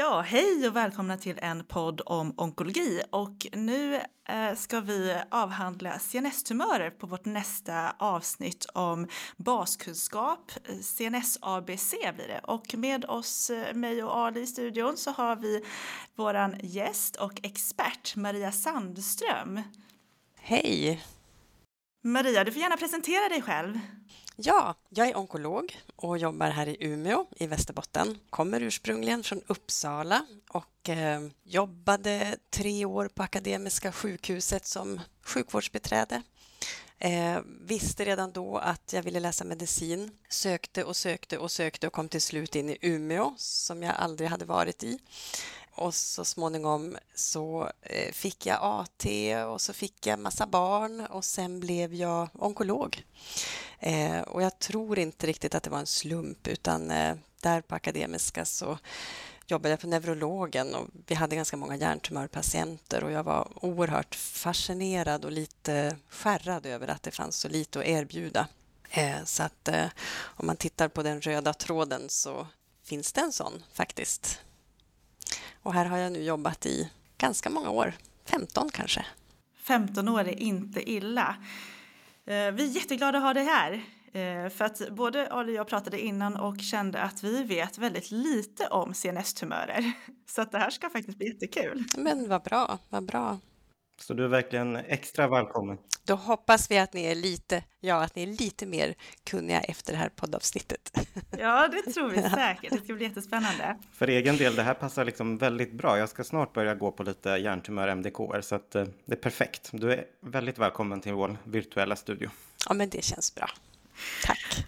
Ja, hej och välkomna till en podd om onkologi. Och nu eh, ska vi avhandla CNS-tumörer på vårt nästa avsnitt om baskunskap. CNS-ABC blir det. Och med oss, eh, mig och Ali i studion, så har vi våran gäst och expert Maria Sandström. Hej! Maria, du får gärna presentera dig själv. Ja, jag är onkolog och jobbar här i Umeå i Västerbotten. Kommer ursprungligen från Uppsala och eh, jobbade tre år på Akademiska sjukhuset som sjukvårdsbiträde. Eh, visste redan då att jag ville läsa medicin. Sökte och sökte och sökte och kom till slut in i Umeå som jag aldrig hade varit i. Och så småningom så eh, fick jag AT och så fick jag massa barn och sen blev jag onkolog. Eh, och jag tror inte riktigt att det var en slump utan eh, där på Akademiska så jobbade jag på neurologen och vi hade ganska många hjärntumörpatienter och jag var oerhört fascinerad och lite skärrad över att det fanns så lite att erbjuda. Eh, så att eh, om man tittar på den röda tråden så finns det en sån faktiskt. Och här har jag nu jobbat i ganska många år, 15 kanske. 15 år är inte illa. Eh, vi är jätteglada att ha dig här. Eh, för att både Ali och jag pratade innan och kände att vi vet väldigt lite om CNS-tumörer. Så att det här ska faktiskt bli jättekul. Men vad bra, vad bra. Så du är verkligen extra välkommen. Då hoppas vi att ni är lite, ja, att ni är lite mer kunniga efter det här poddavsnittet. Ja, det tror vi säkert. Det ska bli jättespännande. För egen del, det här passar liksom väldigt bra. Jag ska snart börja gå på lite hjärntumör MDK, så att, eh, det är perfekt. Du är väldigt välkommen till vår virtuella studio. Ja, men det känns bra. Tack.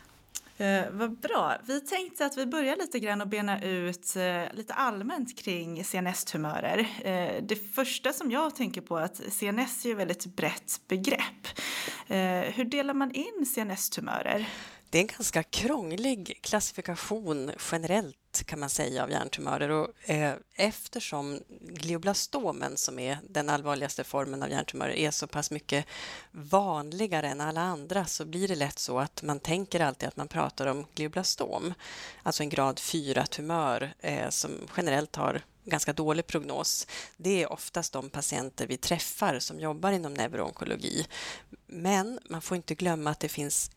Eh, vad bra. Vi tänkte att vi börjar lite grann och bena ut eh, lite allmänt kring CNS-tumörer. Eh, det första som jag tänker på är att CNS är ett väldigt brett begrepp. Eh, hur delar man in CNS-tumörer? Det är en ganska krånglig klassifikation generellt kan man säga av hjärntumörer och eh, eftersom glioblastomen som är den allvarligaste formen av hjärntumörer är så pass mycket vanligare än alla andra så blir det lätt så att man tänker alltid att man pratar om glioblastom, alltså en grad 4-tumör eh, som generellt har ganska dålig prognos. Det är oftast de patienter vi träffar som jobbar inom neuroonkologi. Men man får inte glömma att det finns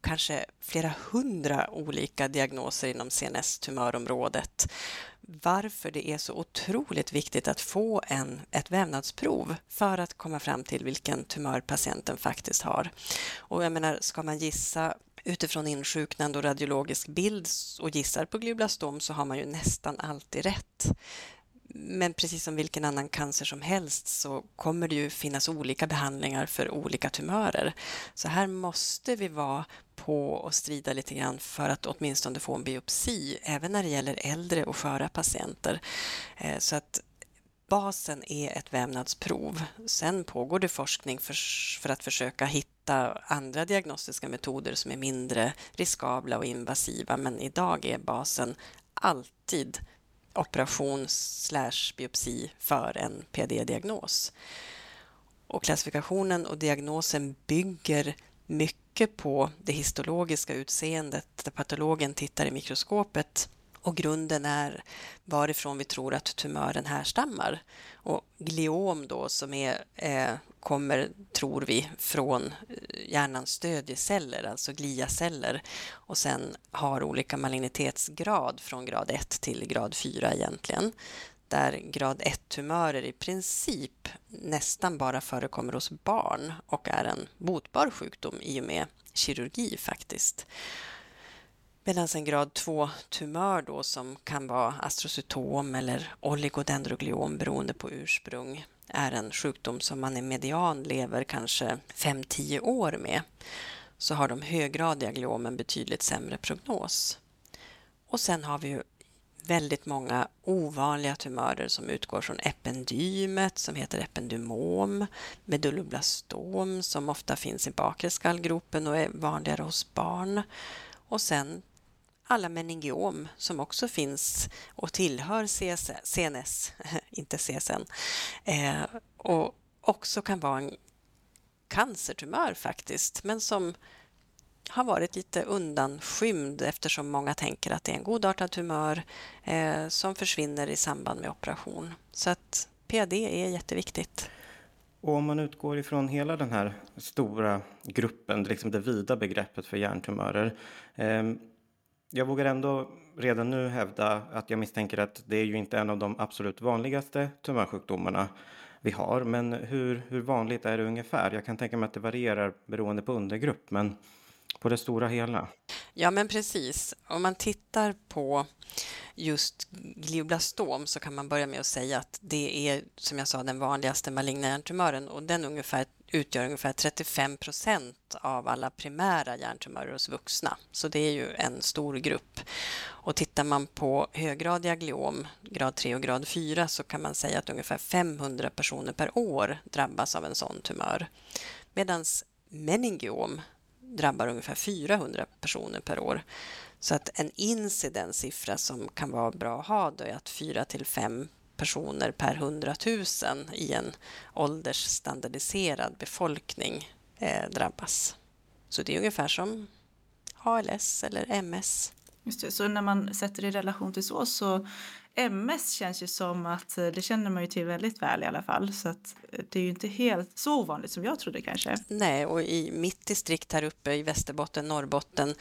kanske flera hundra olika diagnoser inom CNS-tumörområdet. Varför det är så otroligt viktigt att få en, ett vävnadsprov för att komma fram till vilken tumör patienten faktiskt har. Och jag menar, ska man gissa utifrån insjuknande och radiologisk bild och gissar på glioblastom så har man ju nästan alltid rätt. Men precis som vilken annan cancer som helst så kommer det ju finnas olika behandlingar för olika tumörer. Så här måste vi vara på och strida lite grann för att åtminstone få en biopsi, även när det gäller äldre och sköra patienter. Eh, så att basen är ett vävnadsprov. Sen pågår det forskning för, för att försöka hitta andra diagnostiska metoder som är mindre riskabla och invasiva, men idag är basen alltid operation slash biopsi för en PD-diagnos. Och klassifikationen och diagnosen bygger mycket på det histologiska utseendet där patologen tittar i mikroskopet och grunden är varifrån vi tror att tumören härstammar. Och gliom då som är, eh, kommer, tror vi, från eh, hjärnans stödjeceller, alltså gliaceller och sen har olika malignitetsgrad från grad 1 till grad 4 egentligen där grad 1-tumörer i princip nästan bara förekommer hos barn och är en botbar sjukdom i och med kirurgi faktiskt. Medan en grad 2-tumör då som kan vara astrocytom eller oligodendrogliom beroende på ursprung är en sjukdom som man i median lever kanske 5-10 år med så har de höggradiga gliomen betydligt sämre prognos. Och sen har vi ju väldigt många ovanliga tumörer som utgår från ependymet som heter ependymom, medulloblastom som ofta finns i bakre skallgropen och är vanligare hos barn. Och sen alla meningiom som också finns och tillhör CNS, inte CSN, eh, och också kan vara en cancertumör faktiskt, men som har varit lite undanskymd eftersom många tänker att det är en godartad tumör eh, som försvinner i samband med operation. Så att PAD är jätteviktigt. Och om man utgår ifrån hela den här stora gruppen, liksom det vida begreppet för hjärntumörer. Eh, jag vågar ändå redan nu hävda att jag misstänker att det är ju inte en av de absolut vanligaste tumörsjukdomarna vi har. Men hur, hur vanligt är det ungefär? Jag kan tänka mig att det varierar beroende på undergrupp, men på det stora hela. Ja, men precis. Om man tittar på just glioblastom så kan man börja med att säga att det är, som jag sa, den vanligaste maligna hjärntumören och den ungefär, utgör ungefär 35 procent av alla primära hjärntumörer hos vuxna. Så det är ju en stor grupp. Och tittar man på höggradiga gliom, grad 3 och grad 4, så kan man säga att ungefär 500 personer per år drabbas av en sån tumör. Medan meningiom drabbar ungefär 400 personer per år. Så att en incidenssiffra som kan vara bra att ha då är att 4 till 5 personer per 100 000 i en åldersstandardiserad befolkning eh, drabbas. Så det är ungefär som ALS eller MS. Just det, så när man sätter det i relation till så, så MS känns ju som att eh, det känner man ju till väldigt väl i alla fall. Så att eh, det är ju inte helt så ovanligt som jag trodde kanske. Nej, och i mitt distrikt här uppe i Västerbotten, Norrbotten,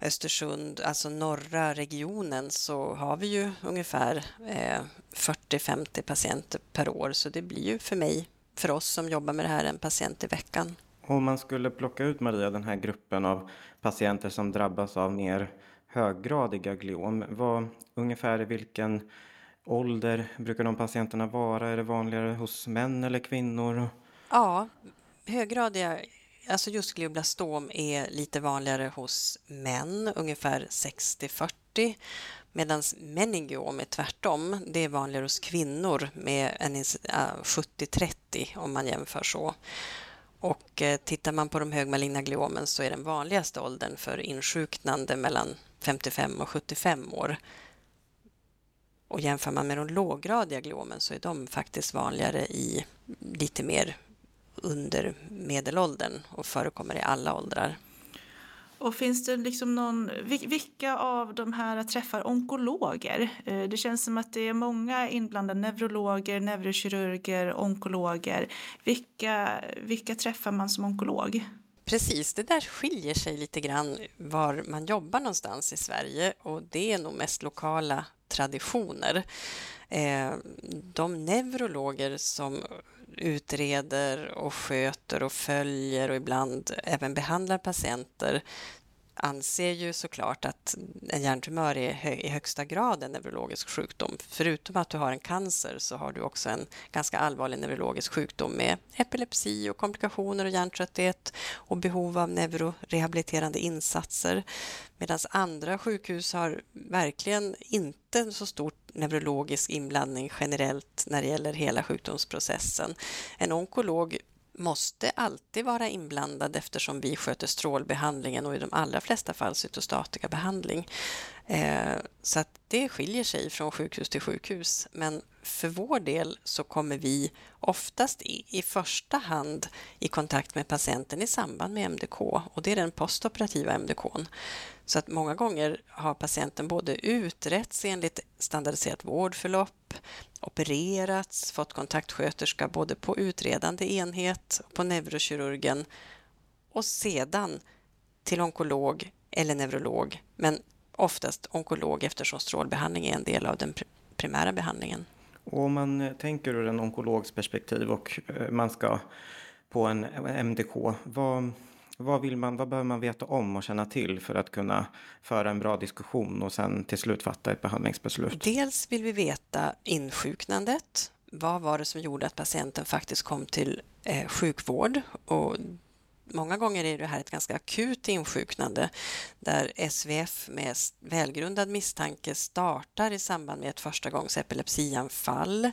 Östersund, alltså norra regionen, så har vi ju ungefär eh, 40-50 patienter per år. Så det blir ju för mig, för oss som jobbar med det här, en patient i veckan. Om man skulle plocka ut, Maria, den här gruppen av patienter som drabbas av mer höggradiga gliom. Vad, ungefär i vilken ålder brukar de patienterna vara? Är det vanligare hos män eller kvinnor? Ja, höggradiga Alltså just glioblastom är lite vanligare hos män, ungefär 60-40 medan meningiom är tvärtom. Det är vanligare hos kvinnor med en 70-30 äh, om man jämför så. Och eh, tittar man på de högmaligna gliomen så är den vanligaste åldern för insjuknande mellan 55 och 75 år. Och jämför man med de låggradiga gliomen så är de faktiskt vanligare i lite mer under medelåldern och förekommer i alla åldrar. Och finns det liksom någon, vilka av de här träffar onkologer? Eh, det känns som att det är många inblandade, neurologer, neurokirurger, onkologer. Vilka, vilka träffar man som onkolog? Precis, det där skiljer sig lite grann var man jobbar någonstans i Sverige och det är nog mest lokala traditioner. Eh, de neurologer som utreder och sköter och följer och ibland även behandlar patienter anser ju såklart att en hjärntumör är i högsta grad en neurologisk sjukdom. Förutom att du har en cancer så har du också en ganska allvarlig neurologisk sjukdom med epilepsi och komplikationer och hjärntrötthet och behov av neurorehabiliterande insatser. Medan andra sjukhus har verkligen inte så stor neurologisk inblandning generellt när det gäller hela sjukdomsprocessen. En onkolog måste alltid vara inblandad eftersom vi sköter strålbehandlingen och i de allra flesta fall cytostatika behandling. Eh, så att det skiljer sig från sjukhus till sjukhus. Men för vår del så kommer vi oftast i, i första hand i kontakt med patienten i samband med MDK och det är den postoperativa MDK. Så att många gånger har patienten både utretts enligt standardiserat vårdförlopp, opererats, fått kontaktsköterska både på utredande enhet och på neurokirurgen och sedan till onkolog eller neurolog, men oftast onkolog eftersom strålbehandling är en del av den primära behandlingen. Och om man eh, tänker ur en onkologs perspektiv och eh, man ska på en MDK, vad, vad, vill man, vad behöver man veta om och känna till för att kunna föra en bra diskussion och sen till slut fatta ett behandlingsbeslut? Dels vill vi veta insjuknandet. Vad var det som gjorde att patienten faktiskt kom till eh, sjukvård? Och många gånger är det här ett ganska akut insjuknande där SVF med välgrundad misstanke startar i samband med ett förstagångs epilepsianfall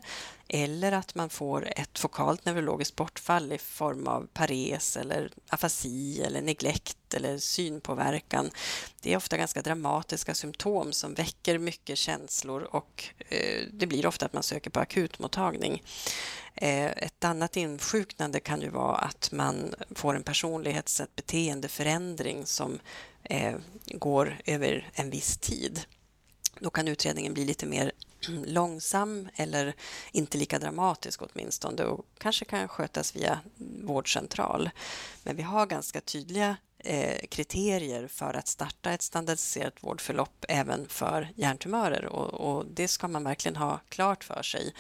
eller att man får ett fokalt neurologiskt bortfall i form av pares eller afasi eller neglekt eller synpåverkan. Det är ofta ganska dramatiska symptom som väcker mycket känslor och eh, det blir ofta att man söker på akutmottagning. Eh, ett annat insjuknande kan ju vara att man får en personlighets och beteendeförändring som eh, går över en viss tid. Då kan utredningen bli lite mer långsam eller inte lika dramatisk åtminstone och kanske kan skötas via vårdcentral. Men vi har ganska tydliga eh, kriterier för att starta ett standardiserat vårdförlopp även för hjärntumörer och, och det ska man verkligen ha klart för sig.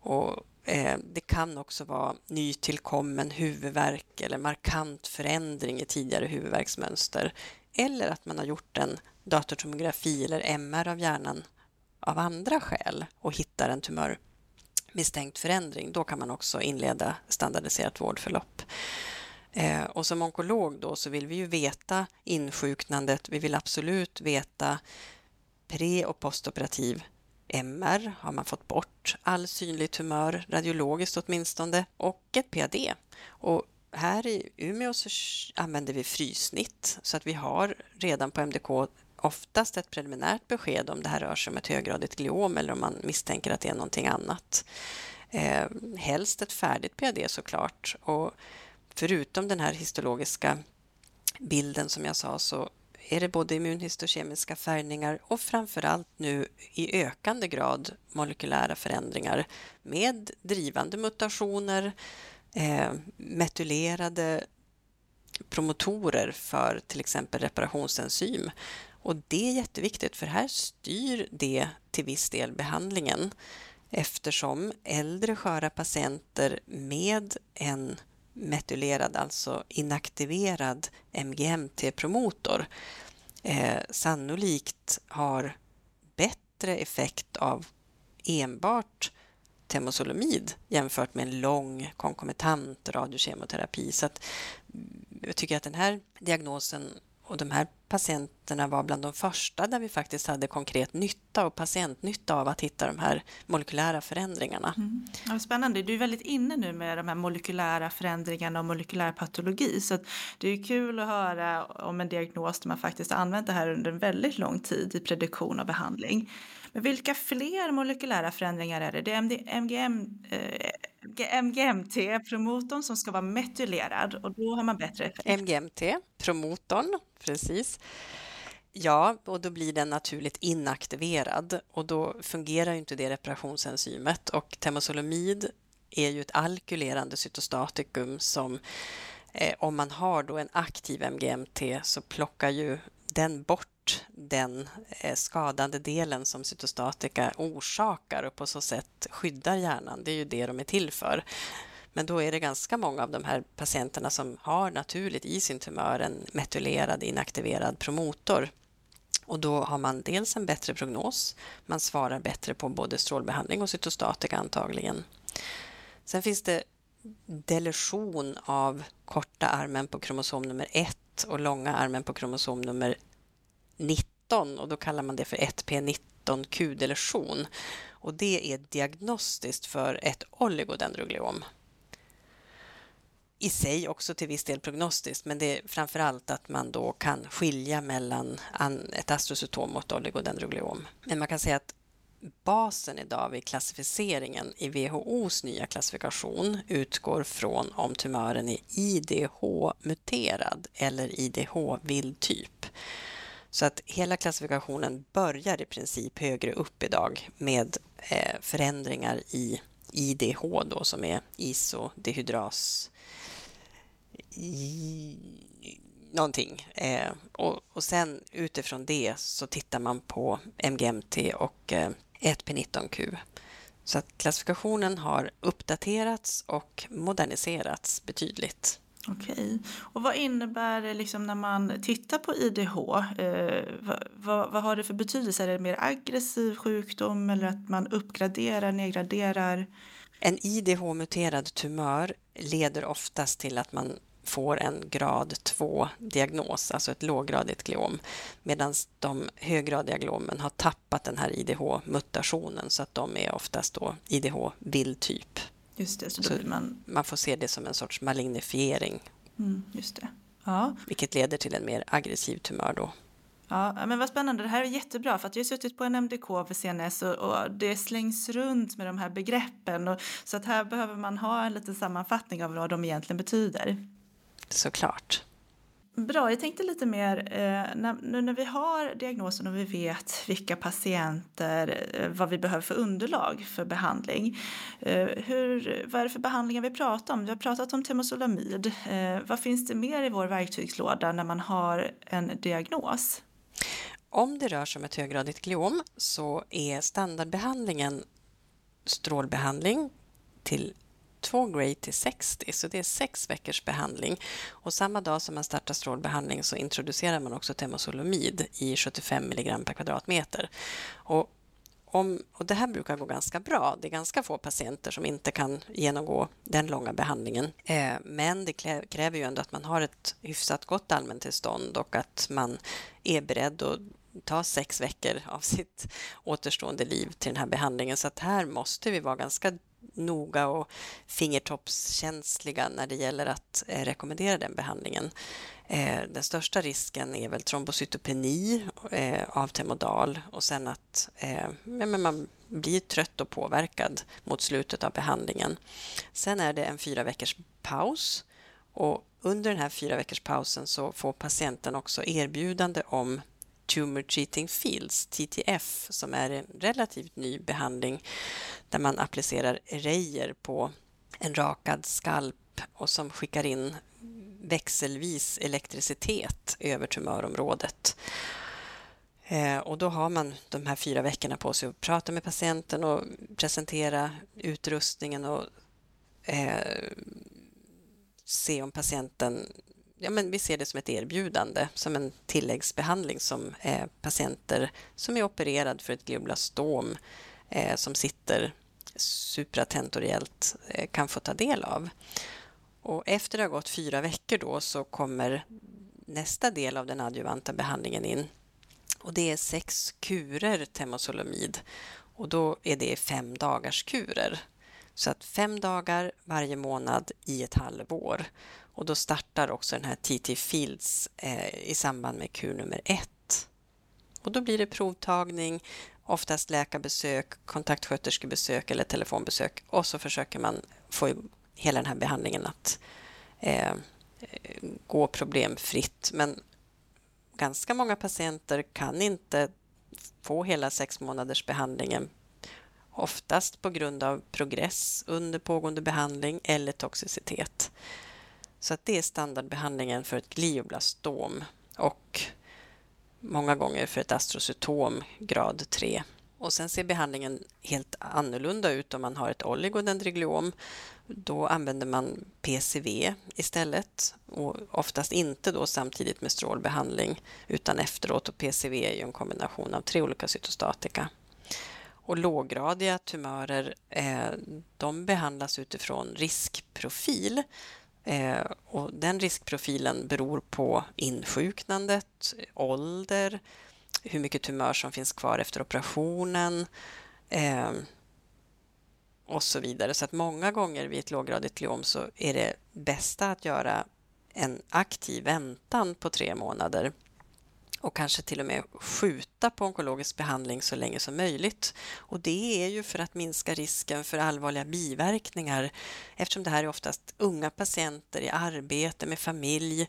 Och eh, det kan också vara nytillkommen huvudvärk eller markant förändring i tidigare huvudvärksmönster eller att man har gjort en datortomografi eller MR av hjärnan av andra skäl och hittar en tumörmisstänkt förändring, då kan man också inleda standardiserat vårdförlopp. Eh, och som onkolog då så vill vi ju veta insjuknandet. Vi vill absolut veta pre och postoperativ MR. Har man fått bort all synlig tumör, radiologiskt åtminstone, och ett PAD. Och här i Umeå så använder vi frysnitt så att vi har redan på MDK oftast ett preliminärt besked om det här rör sig om ett höggradigt gliom eller om man misstänker att det är någonting annat. Eh, helst ett färdigt PAD såklart. Och förutom den här histologiska bilden som jag sa så är det både immunhistokemiska färgningar och framförallt nu i ökande grad molekylära förändringar med drivande mutationer, eh, metylerade promotorer för till exempel reparationsenzym och det är jätteviktigt för här styr det till viss del behandlingen eftersom äldre sköra patienter med en metylerad, alltså inaktiverad MGMT-promotor eh, sannolikt har bättre effekt av enbart temozolomid jämfört med en lång konkomitant radiokemoterapi. Så att mm, jag tycker att den här diagnosen och de här patienterna var bland de första där vi faktiskt hade konkret nytta och patientnytta av att hitta de här molekylära förändringarna. Mm. Ja, spännande, du är väldigt inne nu med de här molekylära förändringarna och molekylär patologi så det är kul att höra om en diagnos där man faktiskt har använt det här under en väldigt lång tid i prediktion och behandling. Men vilka fler molekylära förändringar är det? Det är MD, MGM, eh, MGMT-promotorn som ska vara metylerad och då har man bättre effekt. MGMT-promotorn, precis. Ja, och då blir den naturligt inaktiverad och då fungerar inte det reparationsenzymet och temozolomid är ju ett alkylerande cytostatikum som eh, om man har då en aktiv MGMT så plockar ju den bort den eh, skadande delen som cytostatika orsakar och på så sätt skyddar hjärnan. Det är ju det de är till för. Men då är det ganska många av de här patienterna som har naturligt i sin tumör en metylerad inaktiverad promotor. Och då har man dels en bättre prognos, man svarar bättre på både strålbehandling och cytostatika antagligen. Sen finns det deletion av korta armen på kromosom nummer 1 och långa armen på kromosom nummer 19 och då kallar man det för 1P19Q-deletion. Och det är diagnostiskt för ett oligodendrogliom. I sig också till viss del prognostiskt, men det är framför allt att man då kan skilja mellan ett astrocytom och ett oligodendrogliom. Men man kan säga att basen idag vid klassificeringen i WHOs nya klassifikation utgår från om tumören är IDH-muterad eller IDH-vild typ. Så att hela klassifikationen börjar i princip högre upp idag med eh, förändringar i IDH då som är isodehydras i, någonting. Eh, och, och sen utifrån det så tittar man på MGMT och eh, 1P19Q. Så att klassifikationen har uppdaterats och moderniserats betydligt. Okej. Och vad innebär det liksom när man tittar på IDH? Eh, vad, vad, vad, har det för betydelse? Är det mer aggressiv sjukdom eller att man uppgraderar, nedgraderar? En IDH-muterad tumör leder oftast till att man får en grad 2-diagnos, alltså ett låggradigt gliom, medan de höggradiga gliomen har tappat den här IDH-mutationen så att de är oftast då IDH-vild typ. Just det, så, så man... man får se det som en sorts malignifiering. Mm, just det. Ja. Vilket leder till en mer aggressiv tumör då. Ja, men vad spännande. Det här är jättebra för att jag har suttit på en MDK för CNS och, och, det slängs runt med de här begreppen och, så att här behöver man ha en liten sammanfattning av vad de egentligen betyder. såklart. Bra, jag tänkte lite mer, eh, nu när vi har diagnosen och vi vet vilka patienter, eh, vad vi behöver för underlag för behandling. Eh, hur, vad är det för behandlingar vi pratar om? Vi har pratat om temozolomid. Vad finns det mer i vår verktygslåda när man har en diagnos? Om det rör sig om ett höggradigt gliom så är standardbehandlingen strålbehandling till 2 Grey till 60, så det är sex veckors behandling. Och samma dag som man startar strålbehandling så introducerar man också temozolomid i 75 mg per kvadratmeter. Och, om, och det här brukar gå ganska bra. Det är ganska få patienter som inte kan genomgå den långa behandlingen. Eh, men det kräver ju ändå att man har ett hyfsat gott allmäntillstånd och att man är beredd att ta sex veckor av sitt återstående liv till den här behandlingen. Så att här måste vi vara ganska noga och fingertoppskänsliga när det gäller att eh, rekommendera den behandlingen. Eh, den största risken är väl trombocytopeni eh, av Temodal och sen att man blir trött och påverkad mot slutet av behandlingen. Sen är det en fyra veckors paus och under den här fyra veckors pausen så får patienten också erbjudande om Tumor Treating Fields, TTF, som är en relativt ny behandling där man applicerar rejer på en rakad skalp och som skickar in växelvis elektricitet över tumörområdet. Eh, och då har man de här fyra veckorna på sig att prata med patienten och presentera utrustningen och eh, se om patienten ja, men vi ser det som ett erbjudande, som en tilläggsbehandling som eh, patienter som är opererad för ett glioblastom eh, som sitter supratentoriellt eh, kan få ta del av. Och efter det har gått fyra veckor då så kommer nästa del av den adjuvanta behandlingen in och det är sex kurer temozolomid och då är det fem dagars kurer. Så att fem dagar varje månad i ett halvår. Och då startar också den här TT Fields eh, i samband med kur nummer ett. Och då blir det provtagning, oftast läkarbesök, kontaktsköterskebesök eller telefonbesök och så försöker man få hela den här behandlingen att eh, gå problemfritt. Men ganska många patienter kan inte få hela sex månaders behandlingen oftast på grund av progress under pågående behandling eller toxicitet. Så att det är standardbehandlingen för ett glioblastom och många gånger för ett astrocytom grad 3. Och sen ser behandlingen helt annorlunda ut om man har ett oligodendrogliom. Då använder man PCV istället och oftast inte då samtidigt med strålbehandling utan efteråt och PCV är ju en kombination av tre olika cytostatika. Och låggradiga tumörer eh, de behandlas utifrån riskprofil Eh, och den riskprofilen beror på insjuknandet, ålder, hur mycket tumör som finns kvar efter operationen eh, och så vidare. Så att många gånger vid ett låggradigt gliom så är det bästa att göra en aktiv väntan på tre månader och kanske till och med skjuta på onkologisk behandling så länge som möjligt. Och det är ju för att minska risken för allvarliga biverkningar eftersom det här är oftast unga patienter i arbete med familj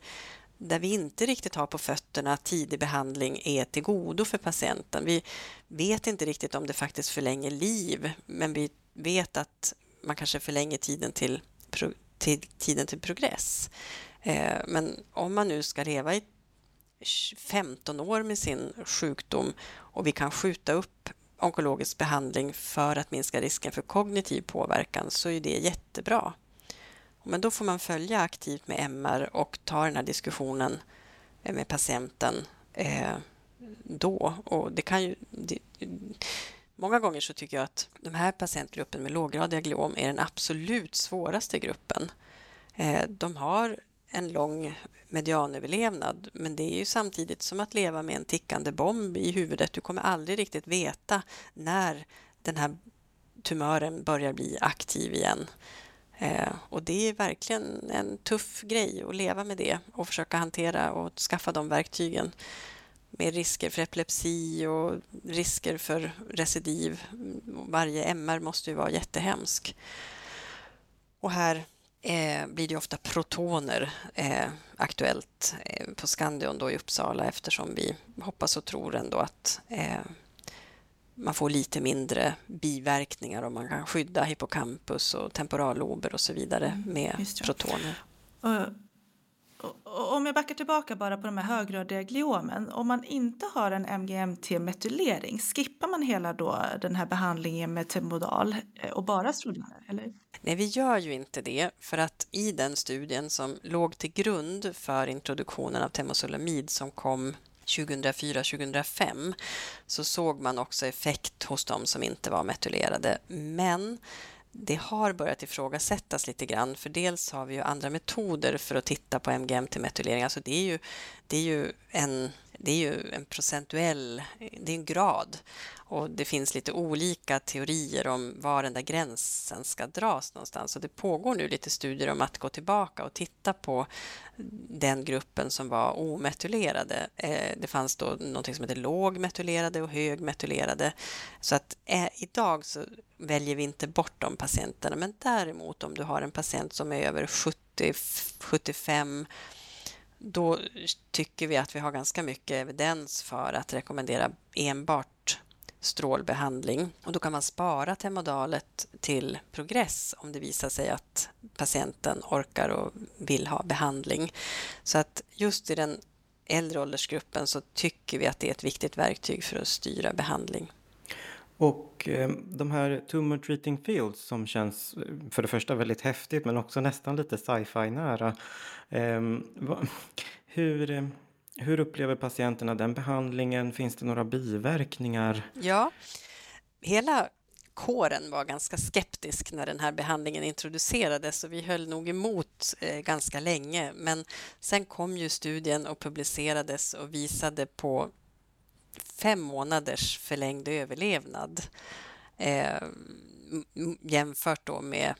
där vi inte riktigt har på fötterna att tidig behandling är till godo för patienten. Vi vet inte riktigt om det faktiskt förlänger liv, men vi vet att man kanske förlänger tiden till, till tiden till progress. Eh, men om man nu ska leva i 15 år med sin sjukdom och vi kan skjuta upp onkologisk behandling för att minska risken för kognitiv påverkan så är det jättebra. Men då får man följa aktivt med MR och ta den här diskussionen eh, med patienten eh, då. Och det kan ju, det, många gånger så tycker jag att den här patientgruppen med låggradiga gliom är den absolut svåraste gruppen. Eh, de har en lång medianöverlevnad. Men det är ju samtidigt som att leva med en tickande bomb i huvudet. Du kommer aldrig riktigt veta när den här tumören börjar bli aktiv igen. Eh, och det är verkligen en tuff grej att leva med det och försöka hantera och skaffa de verktygen med risker för epilepsi och risker för recidiv. Varje MR måste ju vara jättehemsk. Och här eh, blir det ofta protoner eh, aktuellt eh, på Scandion då i Uppsala eftersom vi hoppas och tror ändå att eh, man får lite mindre biverkningar om man kan skydda hippocampus och temporallober och så vidare mm, med protoner. Om jag backar tillbaka bara på de här högrördiga gliomen. Om man inte har en MGMT-metylering, skippar man hela då den här behandlingen med Temodal eh, och bara strålningar? Eller? Nej, vi gör ju inte det för att i den studien som låg till grund för introduktionen av temozolomid som kom 2004-2005 så såg man också effekt hos de som inte var metylerade. Men det har börjat ifrågasättas lite grann för dels har vi ju andra metoder för att titta på MGMT-metylering. Alltså det är ju, det är ju en det är ju en procentuell, det är en grad och det finns lite olika teorier om var den där gränsen ska dras någonstans. Och det pågår nu lite studier om att gå tillbaka och titta på den gruppen som var ometylerade. Eh, det fanns då någonting som heter lågmetylerade och högmetylerade. Så att eh, idag så väljer vi inte bort de patienterna, men däremot om du har en patient som är över 70, 75 då tycker vi att vi har ganska mycket evidens för att rekommendera enbart strålbehandling. Och då kan man spara temodalet till progress om det visar sig att patienten orkar och vill ha behandling. Så att just i den äldre åldersgruppen så tycker vi att det är ett viktigt verktyg för att styra behandling. Och eh, de här tumor treating fields som känns eh, för det första väldigt häftigt men också nästan lite sci-fi nära. Eh, va, hur, eh, hur upplever patienterna den behandlingen? Finns det några biverkningar? Ja, hela kåren var ganska skeptisk när den här behandlingen introducerades och vi höll nog emot eh, ganska länge. Men sen kom ju studien och publicerades och visade på fem månaders förlängd överlevnad eh, jämfört då med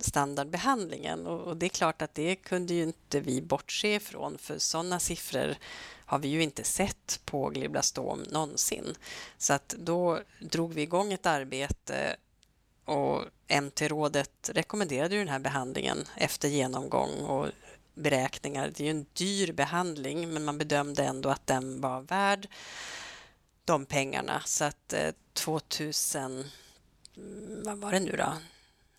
standardbehandlingen. Och, och, det är klart att det kunde ju inte vi bortse ifrån för sådana siffror har vi ju inte sett på glioblastom någonsin. Så att då drog vi igång ett arbete och MT-rådet rekommenderade ju den här behandlingen efter genomgång och beräkningar. Det är ju en dyr behandling men man bedömde ändå att den var värd de pengarna. Så att eh, 2000, mm, vad var det nu då,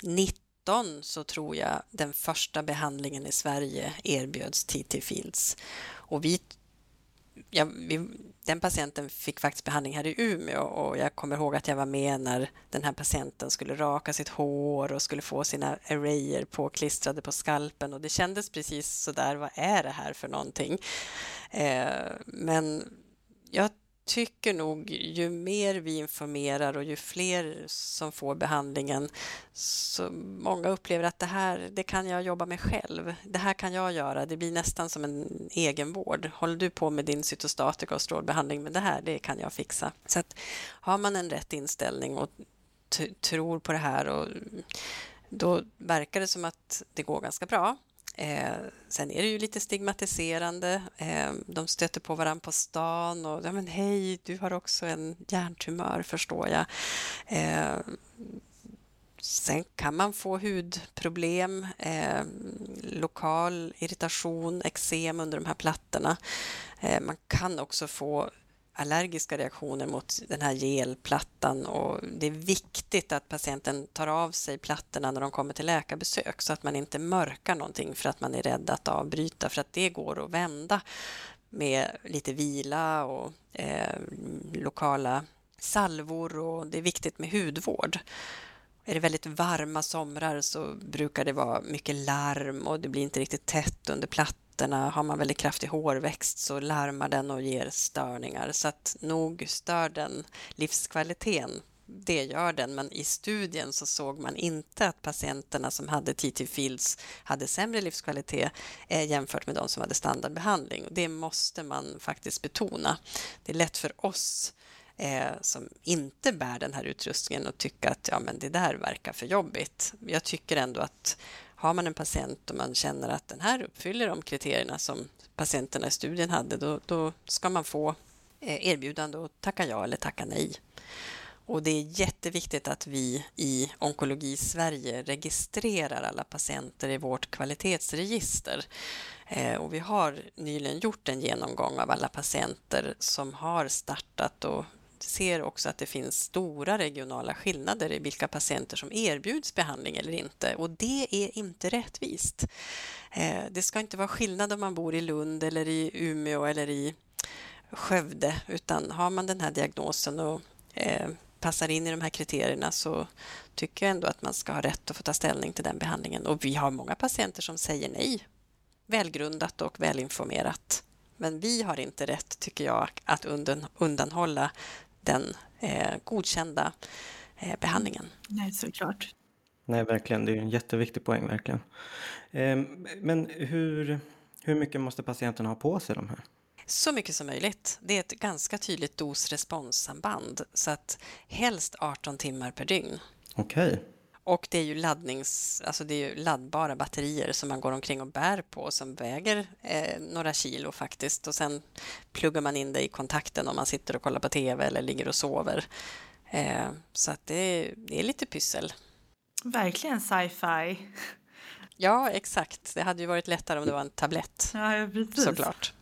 19 så tror jag den första behandlingen i Sverige erbjöds TT Fields. Och vi, ja, vi, den patienten fick faktiskt behandling här i Umeå och jag kommer ihåg att jag var med när den här patienten skulle raka sitt hår och skulle få sina arrayer påklistrade på skalpen och det kändes precis så där, vad är det här för någonting? Eh, men jag tycker nog ju mer vi informerar och ju fler som får behandlingen så många upplever att det här, det kan jag jobba med själv. Det här kan jag göra. Det blir nästan som en egenvård. Håller du på med din cytostatika och strålbehandling med det här, det kan jag fixa. Så att har man en rätt inställning och tror på det här och då verkar det som att det går ganska bra. Eh, sen är det ju lite stigmatiserande. Eh, de stöter på varandra på stan och ja, men hej, du har också en hjärntumör, förstår jag. Eh, sen kan man få hudproblem, eh, lokal irritation, eksem under de här plattorna. Eh, man kan också få allergiska reaktioner mot den här gelplattan och det är viktigt att patienten tar av sig plattorna när de kommer till läkarbesök så att man inte mörkar någonting för att man är rädd att avbryta för att det går att vända med lite vila och eh, lokala salvor och det är viktigt med hudvård. Är det väldigt varma somrar så brukar det vara mycket larm och det blir inte riktigt tätt under plattan nätterna. Har man väldigt kraftig hårväxt så larmar den och ger störningar. Så att nog stör den livskvaliteten. Det gör den, men i studien så såg man inte att patienterna som hade TT Fields hade sämre livskvalitet eh, jämfört med de som hade standardbehandling. Och det måste man faktiskt betona. Det är lätt för oss eh, som inte bär den här utrustningen och tycka att ja, men det där verkar för jobbigt. Jag tycker ändå att har man en patient och man känner att den här uppfyller de kriterierna som patienterna i studien hade, då, då ska man få eh, erbjudande och tacka ja eller tacka nej. Och det är jätteviktigt att vi i Onkologi Sverige registrerar alla patienter i vårt kvalitetsregister. Eh, och vi har nyligen gjort en genomgång av alla patienter som har startat och ser också att det finns stora regionala skillnader i vilka patienter som erbjuds behandling eller inte och det är inte rättvist. Eh, det ska inte vara skillnad om man bor i Lund eller i Umeå eller i Skövde utan har man den här diagnosen och eh, passar in i de här kriterierna så tycker jag ändå att man ska ha rätt att få ta ställning till den behandlingen. Och vi har många patienter som säger nej, välgrundat och välinformerat. Men vi har inte rätt, tycker jag, att undanhålla den eh, godkända eh, behandlingen. Nej, såklart. Nej, verkligen. Det är en jätteviktig poäng, verkligen. Eh, men hur, hur mycket måste patienterna ha på sig de här? Så mycket som möjligt. Det är ett ganska tydligt dos-responssamband så att helst 18 timmar per dygn. Okej. Okay. Och det är ju laddnings, alltså det är ju laddbara batterier som man går omkring och bär på som väger eh, några kilo faktiskt och sen pluggar man in det i kontakten om man sitter och kollar på tv eller ligger och sover. Eh, så att det, det är lite pyssel. Verkligen sci-fi. Ja, exakt. Det hade ju varit lättare om det var en tablett. Ja, precis. Såklart.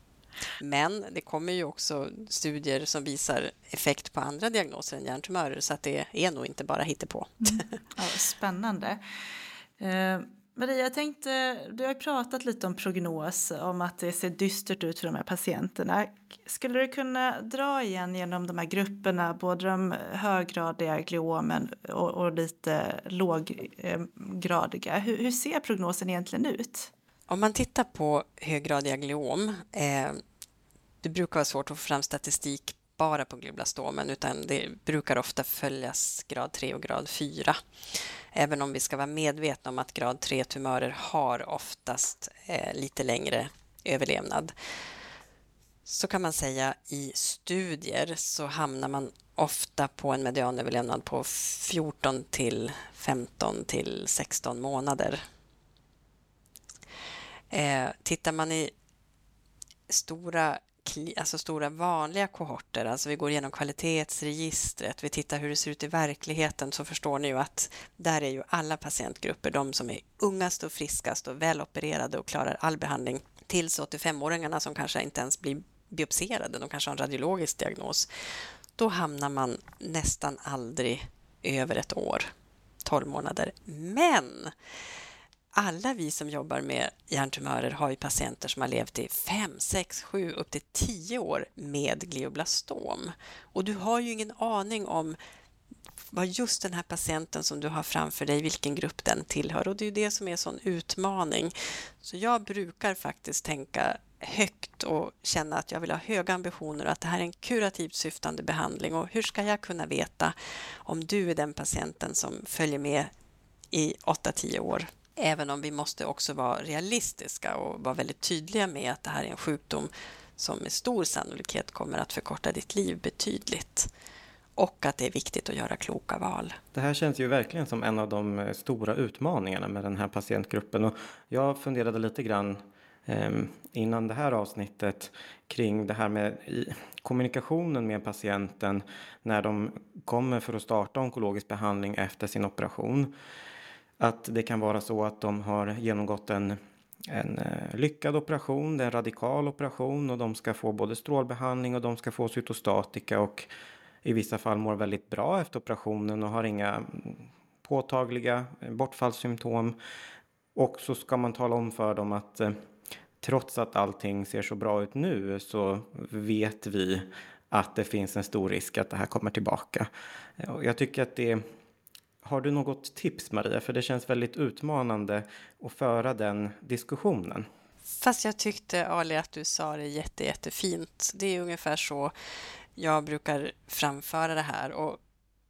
Men det kommer ju också studier som visar effekt på andra diagnoser än hjärntumörer så att det är nog inte bara hittepå. Mm. Ja, spännande. Eh, Maria, jag tänkte, du har pratat lite om prognos, om att det ser dystert ut för de här patienterna. Skulle du kunna dra igen genom de här grupperna, både de höggradiga gliomen och, och lite låggradiga? Hur, hur ser prognosen egentligen ut? Om man tittar på höggradiga gliom, eh, det brukar vara svårt att få fram statistik bara på glioblastomen utan det brukar ofta följas grad 3 och grad 4. Även om vi ska vara medvetna om att grad 3-tumörer har oftast eh, lite längre överlevnad. Så kan man säga i studier så hamnar man ofta på en medianöverlevnad på 14 till 15 till 16 månader Eh, tittar man i stora alltså stora vanliga kohorter, alltså vi går igenom kvalitetsregistret, vi tittar hur det ser ut i verkligheten, så förstår ni ju att där är ju alla patientgrupper, de som är ungast och friskast och välopererade och klarar all behandling, tills 85-åringarna som kanske inte ens blir biopserade, de kanske har en radiologisk diagnos. Då hamnar man nästan aldrig över ett år, 12 månader. Men alla vi som jobbar med hjärntumörer har ju patienter som har levt i 5, 6, 7, upp till 10 år med glioblastom. Och du har ju ingen aning om vad just den här patienten som du har framför dig, vilken grupp den tillhör. Och det är ju det som är en sån utmaning. Så jag brukar faktiskt tänka högt och känna att jag vill ha höga ambitioner och att det här är en kurativt syftande behandling. Och hur ska jag kunna veta om du är den patienten som följer med i 8-10 år? Även om vi måste också vara realistiska och vara väldigt tydliga med att det här är en sjukdom som med stor sannolikhet kommer att förkorta ditt liv betydligt. Och att det är viktigt att göra kloka val. Det här känns ju verkligen som en av de eh, stora utmaningarna med den här patientgruppen. Och jag funderade lite grann eh, innan det här avsnittet kring det här med kommunikationen med patienten när de kommer för att starta onkologisk behandling efter sin operation. Att det kan vara så att de har genomgått en, en eh, lyckad operation, det är en radikal operation och de ska få både strålbehandling och de ska få cytostatika och i vissa fall mår väldigt bra efter operationen och har inga mm, påtagliga eh, bortfallssymptom. Och så ska man tala om för dem att eh, trots att allting ser så bra ut nu så vet vi att det finns en stor risk att det här kommer tillbaka. Jag tycker att det har du något tips Maria? För det känns väldigt utmanande att föra den diskussionen. Fast jag tyckte Ali att du sa det jätte, jättefint. Det är ungefär så jag brukar framföra det här och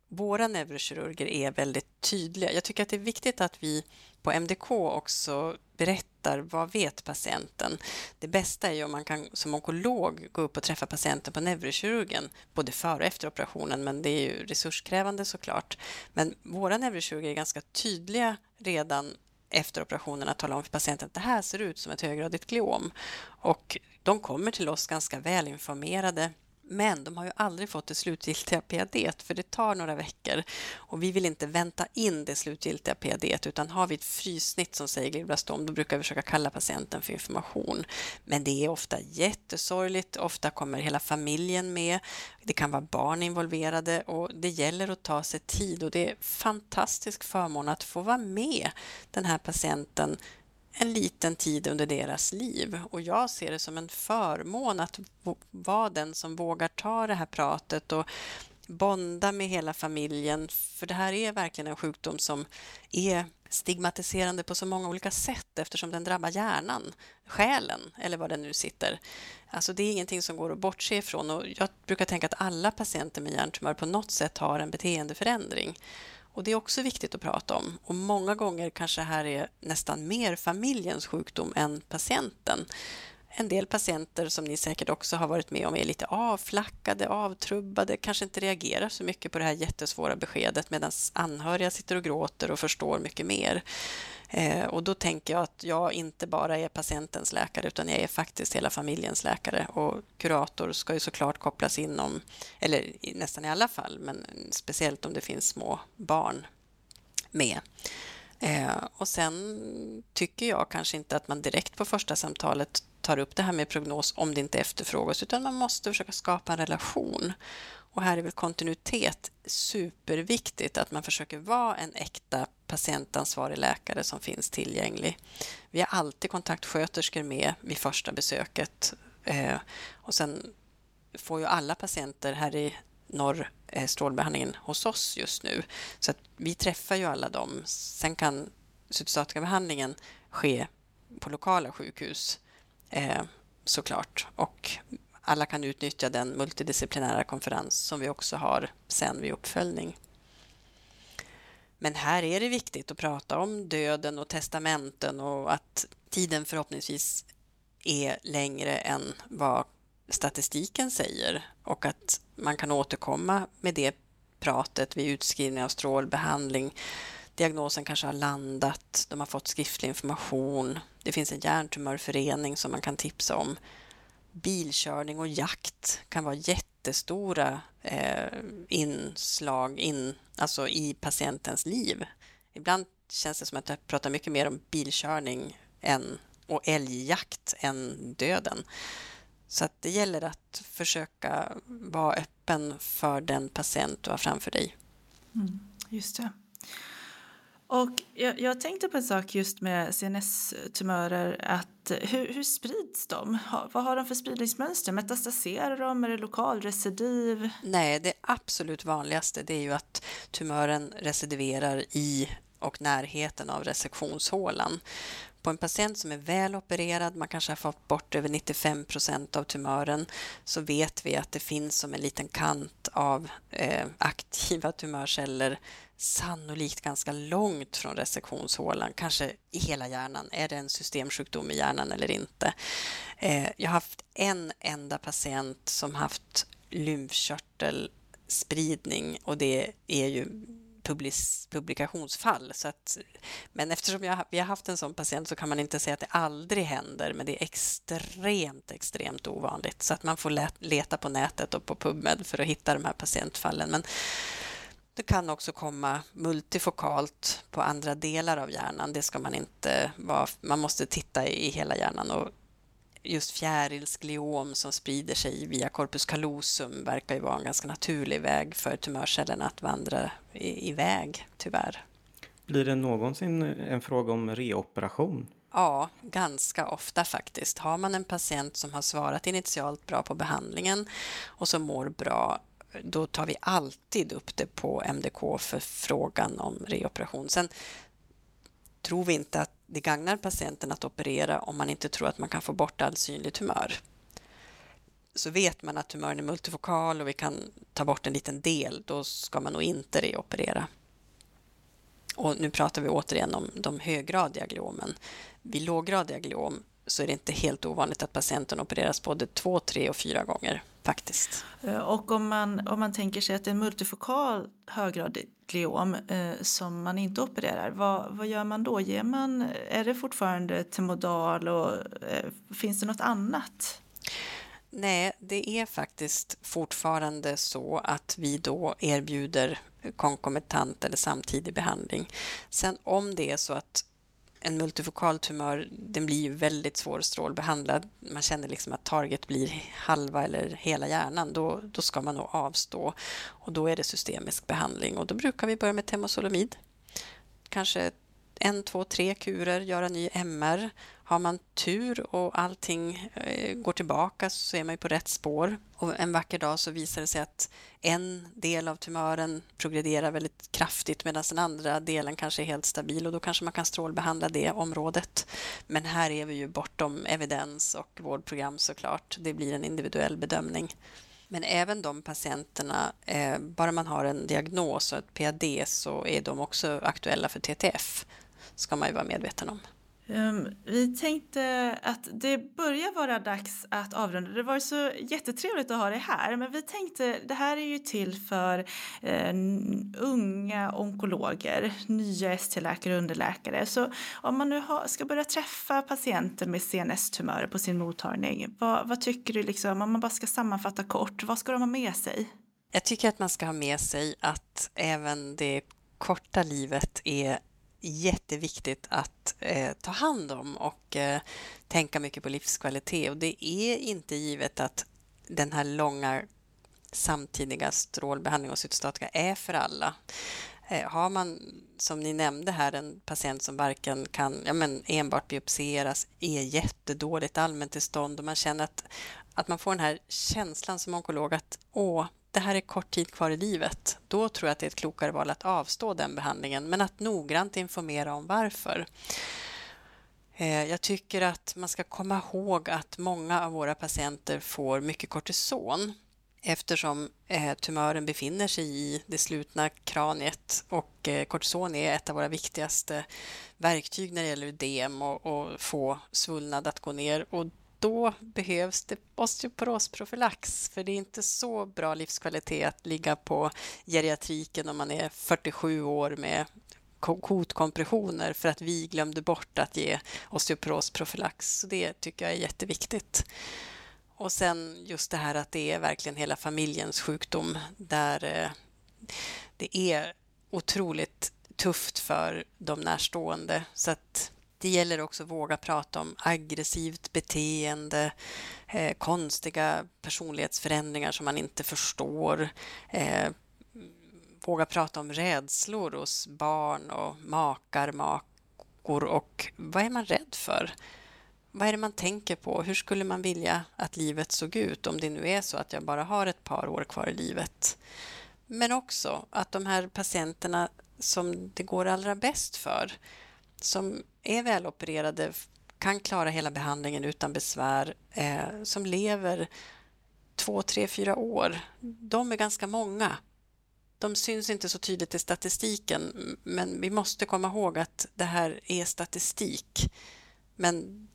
våra neurokirurger är väldigt tydliga. Jag tycker att det är viktigt att vi på MDK också berättar vad vet patienten. Det bästa är ju om man kan som onkolog gå upp och träffa patienten på neurokirurgen både före och efter operationen, men det är ju resurskrävande såklart. Men våra neurokirurger är ganska tydliga redan efter operationen att tala om för patienten att det här ser ut som ett höggradigt gliom. Och de kommer till oss ganska välinformerade men de har ju aldrig fått det slutgiltiga PAD för det tar några veckor och vi vill inte vänta in det slutgiltiga PAD utan har vi ett frysnitt som säger glioblastom då brukar vi försöka kalla patienten för information. Men det är ofta jättesorgligt, ofta kommer hela familjen med, det kan vara barn involverade och det gäller att ta sig tid och det är fantastisk förmån att få vara med den här patienten en liten tid under deras liv. Och jag ser det som en förmån att vara den som vågar ta det här pratet och bonda med hela familjen. För det här är verkligen en sjukdom som är stigmatiserande på så många olika sätt eftersom den drabbar hjärnan, själen eller var den nu sitter. Alltså det är ingenting som går att bortse ifrån och jag brukar tänka att alla patienter med hjärntumör på något sätt har en beteendeförändring. Och Det är också viktigt att prata om. Och Många gånger kanske det här är nästan mer familjens sjukdom än patienten. En del patienter som ni säkert också har varit med om är lite avflackade, avtrubbade, kanske inte reagerar så mycket på det här jättesvåra beskedet medan anhöriga sitter och gråter och förstår mycket mer. Eh, och då tänker jag att jag inte bara är patientens läkare utan jag är faktiskt hela familjens läkare och kurator ska ju såklart kopplas in om, eller nästan i alla fall, men speciellt om det finns små barn med. Eh, och sen tycker jag kanske inte att man direkt på första samtalet tar upp det här med prognos om det inte efterfrågas utan man måste försöka skapa en relation. Och här är väl kontinuitet superviktigt, att man försöker vara en äkta patientansvarig läkare som finns tillgänglig. Vi har alltid kontaktsköterskor med vid första besöket eh, och sen får ju alla patienter här i norr eh, strålbehandlingen hos oss just nu. Så att vi träffar ju alla dem. Sen kan cytostatikabehandlingen ske på lokala sjukhus eh, såklart. Och alla kan utnyttja den multidisciplinära konferens som vi också har sen vid uppföljning. Men här är det viktigt att prata om döden och testamenten och att tiden förhoppningsvis är längre än vad statistiken säger och att man kan återkomma med det pratet vid utskrivning av strålbehandling. Diagnosen kanske har landat, de har fått skriftlig information, det finns en hjärntumörförening som man kan tipsa om bilkörning och jakt kan vara jättestora eh, inslag in, alltså i patientens liv. Ibland känns det som att jag pratar mycket mer om bilkörning än, och älgjakt än döden. Så att det gäller att försöka vara öppen för den patient du har framför dig. Mm, just det. Och jag, jag, tänkte på en sak just med CNS-tumörer. Att hur, hur sprids de? Ha, vad har de för spridningsmönster? Metastaserar de? Är det lokalrecidiv? Nej, det absolut vanligaste det är ju att tumören recidiverar i och närheten av resektionshålan. På en patient som är väl opererad, man kanske har fått bort över 95 procent av tumören, så vet vi att det finns som en liten kant av eh, aktiva tumörceller sannolikt ganska långt från resektionshålan, kanske i hela hjärnan. Är det en systemsjukdom i hjärnan eller inte? Eh, jag har haft en enda patient som haft lymfkörtelspridning och det är ju publikationsfall. Så att, men eftersom jag, vi har haft en sån patient så kan man inte säga att det aldrig händer, men det är extremt, extremt ovanligt. Så att man får leta på nätet och på PubMed för att hitta de här patientfallen. Men det kan också komma multifokalt på andra delar av hjärnan. Det ska man inte vara. Man måste titta i hela hjärnan och just fjärilsgliom som sprider sig via corpus callosum verkar ju vara en ganska naturlig väg för tumörcellerna att vandra iväg, tyvärr. Blir det någonsin en fråga om reoperation? Ja, ganska ofta faktiskt. Har man en patient som har svarat initialt bra på behandlingen och som mår bra då tar vi alltid upp det på MDK för frågan om reoperation. Sen tror vi inte att det gagnar patienten att operera om man inte tror att man kan få bort all synlig tumör. Så vet man att tumören är multifokal och vi kan ta bort en liten del, då ska man nog inte reoperera. Och nu pratar vi återigen om de höggradiga gliomen. Vid låggradiga gliom så är det inte helt ovanligt att patienten opereras både två, tre och fyra gånger faktiskt. Eh, och om man, om man tänker sig att det är multifokal höggradig gliom eh, som man inte opererar, vad, vad gör man då? Ger man, är det fortfarande Temodal och eh, finns det något annat? Nej, det är faktiskt fortfarande så att vi då erbjuder konkomitant eller samtidig behandling. Sen om det är så att en multifokal tumör, den blir ju väldigt svårstrålbehandlad. Man känner liksom att target blir halva eller hela hjärnan. Då, då ska man nog avstå och då är det systemisk behandling och då brukar vi börja med temozolomid. Kanske en, två, tre kurer, göra ny MR. Har man tur och allting eh, går tillbaka så är man på rätt spår. Och en vacker dag så visar det sig att en del av tumören progrederar väldigt kraftigt medan den andra delen kanske är helt stabil och då kanske man kan strålbehandla det området. Men här är vi ju bortom evidens och vårdprogram såklart. Det blir en individuell bedömning. Men även de patienterna, eh, bara man har en diagnos och ett PAD så är de också aktuella för TTF ska man ju vara medveten om. Um, vi tänkte att det börjar vara dags att avrunda. Det var så jättetrevligt att ha dig här, men vi tänkte det här är ju till för uh, unga onkologer, nya ST-läkare och underläkare. Så om man nu ha, ska börja träffa patienter med CNS-tumörer på sin mottagning, vad, vad tycker du liksom, om man bara ska sammanfatta kort, vad ska de ha med sig? Jag tycker att man ska ha med sig att även det korta livet är jätteviktigt att eh, ta hand om och eh, tänka mycket på livskvalitet. Och det är inte givet att den här långa samtidiga strålbehandling och cytostatika är för alla. Eh, har man, som ni nämnde här, en patient som varken kan ja, men enbart biopseras, är jättedåligt allmäntillstånd och man känner att, att man får den här känslan som onkolog att åh, det här är kort tid kvar i livet, då tror jag att det är ett klokare val att avstå den behandlingen, men att noggrant informera om varför. Eh, jag tycker att man ska komma ihåg att många av våra patienter får mycket kortison eftersom eh, tumören befinner sig i det slutna kraniet och eh, kortison är ett av våra viktigaste verktyg när det gäller ödem och, och få svullnad att gå ner. Och då behövs det osteoporosprofylax för det är inte så bra livskvalitet att ligga på geriatriken om man är 47 år med kotkompressioner för att vi glömde bort att ge osteoporosprofylax. Så det tycker jag är jätteviktigt. Och sen just det här att det är verkligen hela familjens sjukdom där eh, det är otroligt tufft för de närstående. Så att det gäller också att våga prata om aggressivt beteende, eh, konstiga personlighetsförändringar som man inte förstår. Eh, våga prata om rädslor hos barn och makar, makor och vad är man rädd för? Vad är det man tänker på? Hur skulle man vilja att livet såg ut om det nu är så att jag bara har ett par år kvar i livet? Men också att de här patienterna som det går allra bäst för, som är välopererade, kan klara hela behandlingen utan besvär, eh, som lever två, tre, fyra år, de är ganska många. De syns inte så tydligt i statistiken, men vi måste komma ihåg att det här är statistik. Men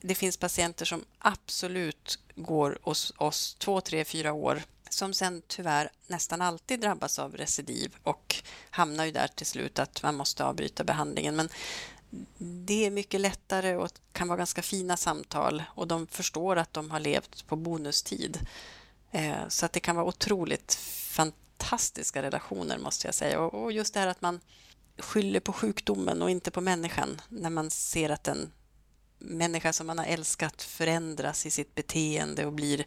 det finns patienter som absolut går hos oss två, tre, fyra år som sen tyvärr nästan alltid drabbas av recidiv och hamnar ju där till slut att man måste avbryta behandlingen. Men det är mycket lättare och kan vara ganska fina samtal och de förstår att de har levt på bonustid. Eh, så att det kan vara otroligt fantastiska relationer måste jag säga. Och just det här att man skyller på sjukdomen och inte på människan när man ser att en människa som man har älskat förändras i sitt beteende och blir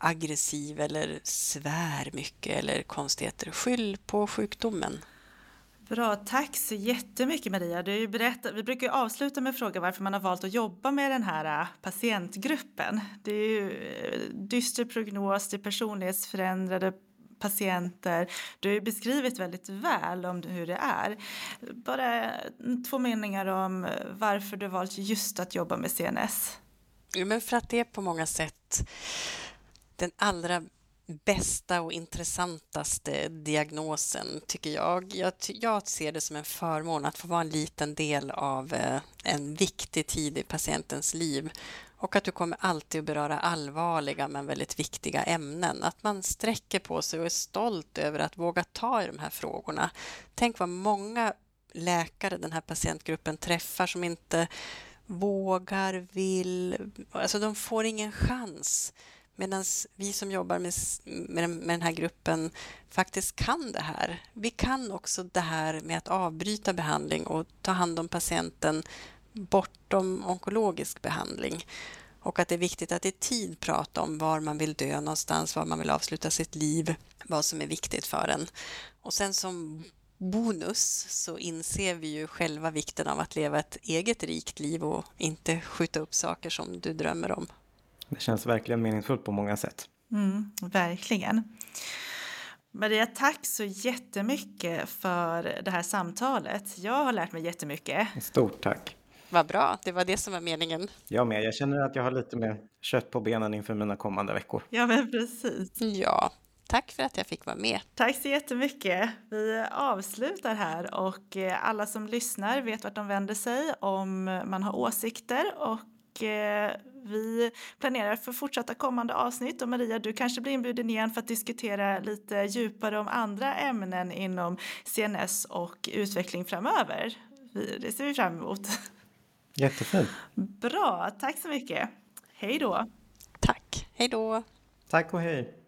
aggressiv eller svär mycket eller konstigheter. Skyll på sjukdomen. Bra, tack så jättemycket Maria. Du berättat, vi brukar avsluta med att fråga varför man har valt att jobba med den här äh, patientgruppen. Det är ju äh, dyster prognos, det är personlighetsförändrade patienter. Du har beskrivit väldigt väl om hur det är. Bara två meningar om varför du valt just att jobba med CNS. men för att det är på många sätt den allra bästa och intressantaste diagnosen, tycker jag. jag. jag. ser det som en förmån att få vara en liten del av eh, en viktig tid i patientens liv och att du kommer alltid att beröra allvarliga men väldigt viktiga ämnen. Att man sträcker på sig och är stolt över att våga ta i de här frågorna. Tänk vad många läkare den här patientgruppen träffar som inte vågar, vill, alltså de får ingen chans. Medan vi som jobbar med, med, med den här gruppen faktiskt kan det här. Vi kan också det här med att avbryta behandling och ta hand om patienten bortom onkologisk behandling. Och att det är viktigt att i tid prata om var man vill dö någonstans, var man vill avsluta sitt liv, vad som är viktigt för en. Och sen som bonus så inser vi ju själva vikten av att leva ett eget rikt liv och inte skjuta upp saker som du drömmer om. Det känns verkligen meningsfullt på många sätt. Mm, verkligen. Maria, tack så jättemycket för det här samtalet. Jag har lärt mig jättemycket. Stort tack. Vad bra, det var det som var meningen. Jag med. Jag känner att jag har lite mer kött på benen inför mina kommande veckor. Ja, men precis. Ja, tack för att jag fick vara med. Tack så jättemycket. Vi avslutar här och eh, alla som lyssnar vet vart de vänder sig om man har åsikter och vi planerar för fortsatta kommande avsnitt och Maria, du kanske blir inbjuden igen för att diskutera lite djupare om andra ämnen inom CNS och utveckling framöver. Det ser vi fram emot. Jättefint. Bra, tack så mycket. Hej då. Tack, hej då. Tack och hej.